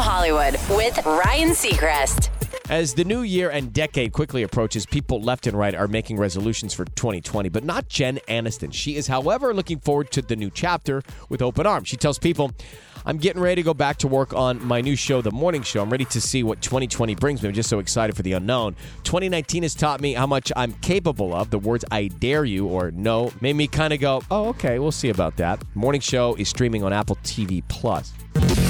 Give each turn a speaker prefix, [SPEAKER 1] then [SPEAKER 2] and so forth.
[SPEAKER 1] Hollywood with Ryan Seacrest.
[SPEAKER 2] As the new year and decade quickly approaches, people left and right are making resolutions for 2020, but not Jen Aniston. She is, however, looking forward to the new chapter with open arms. She tells people, I'm getting ready to go back to work on my new show, The Morning Show. I'm ready to see what 2020 brings me. I'm just so excited for the unknown. 2019 has taught me how much I'm capable of. The words I dare you or no made me kind of go, oh, okay, we'll see about that. Morning Show is streaming on Apple TV Plus.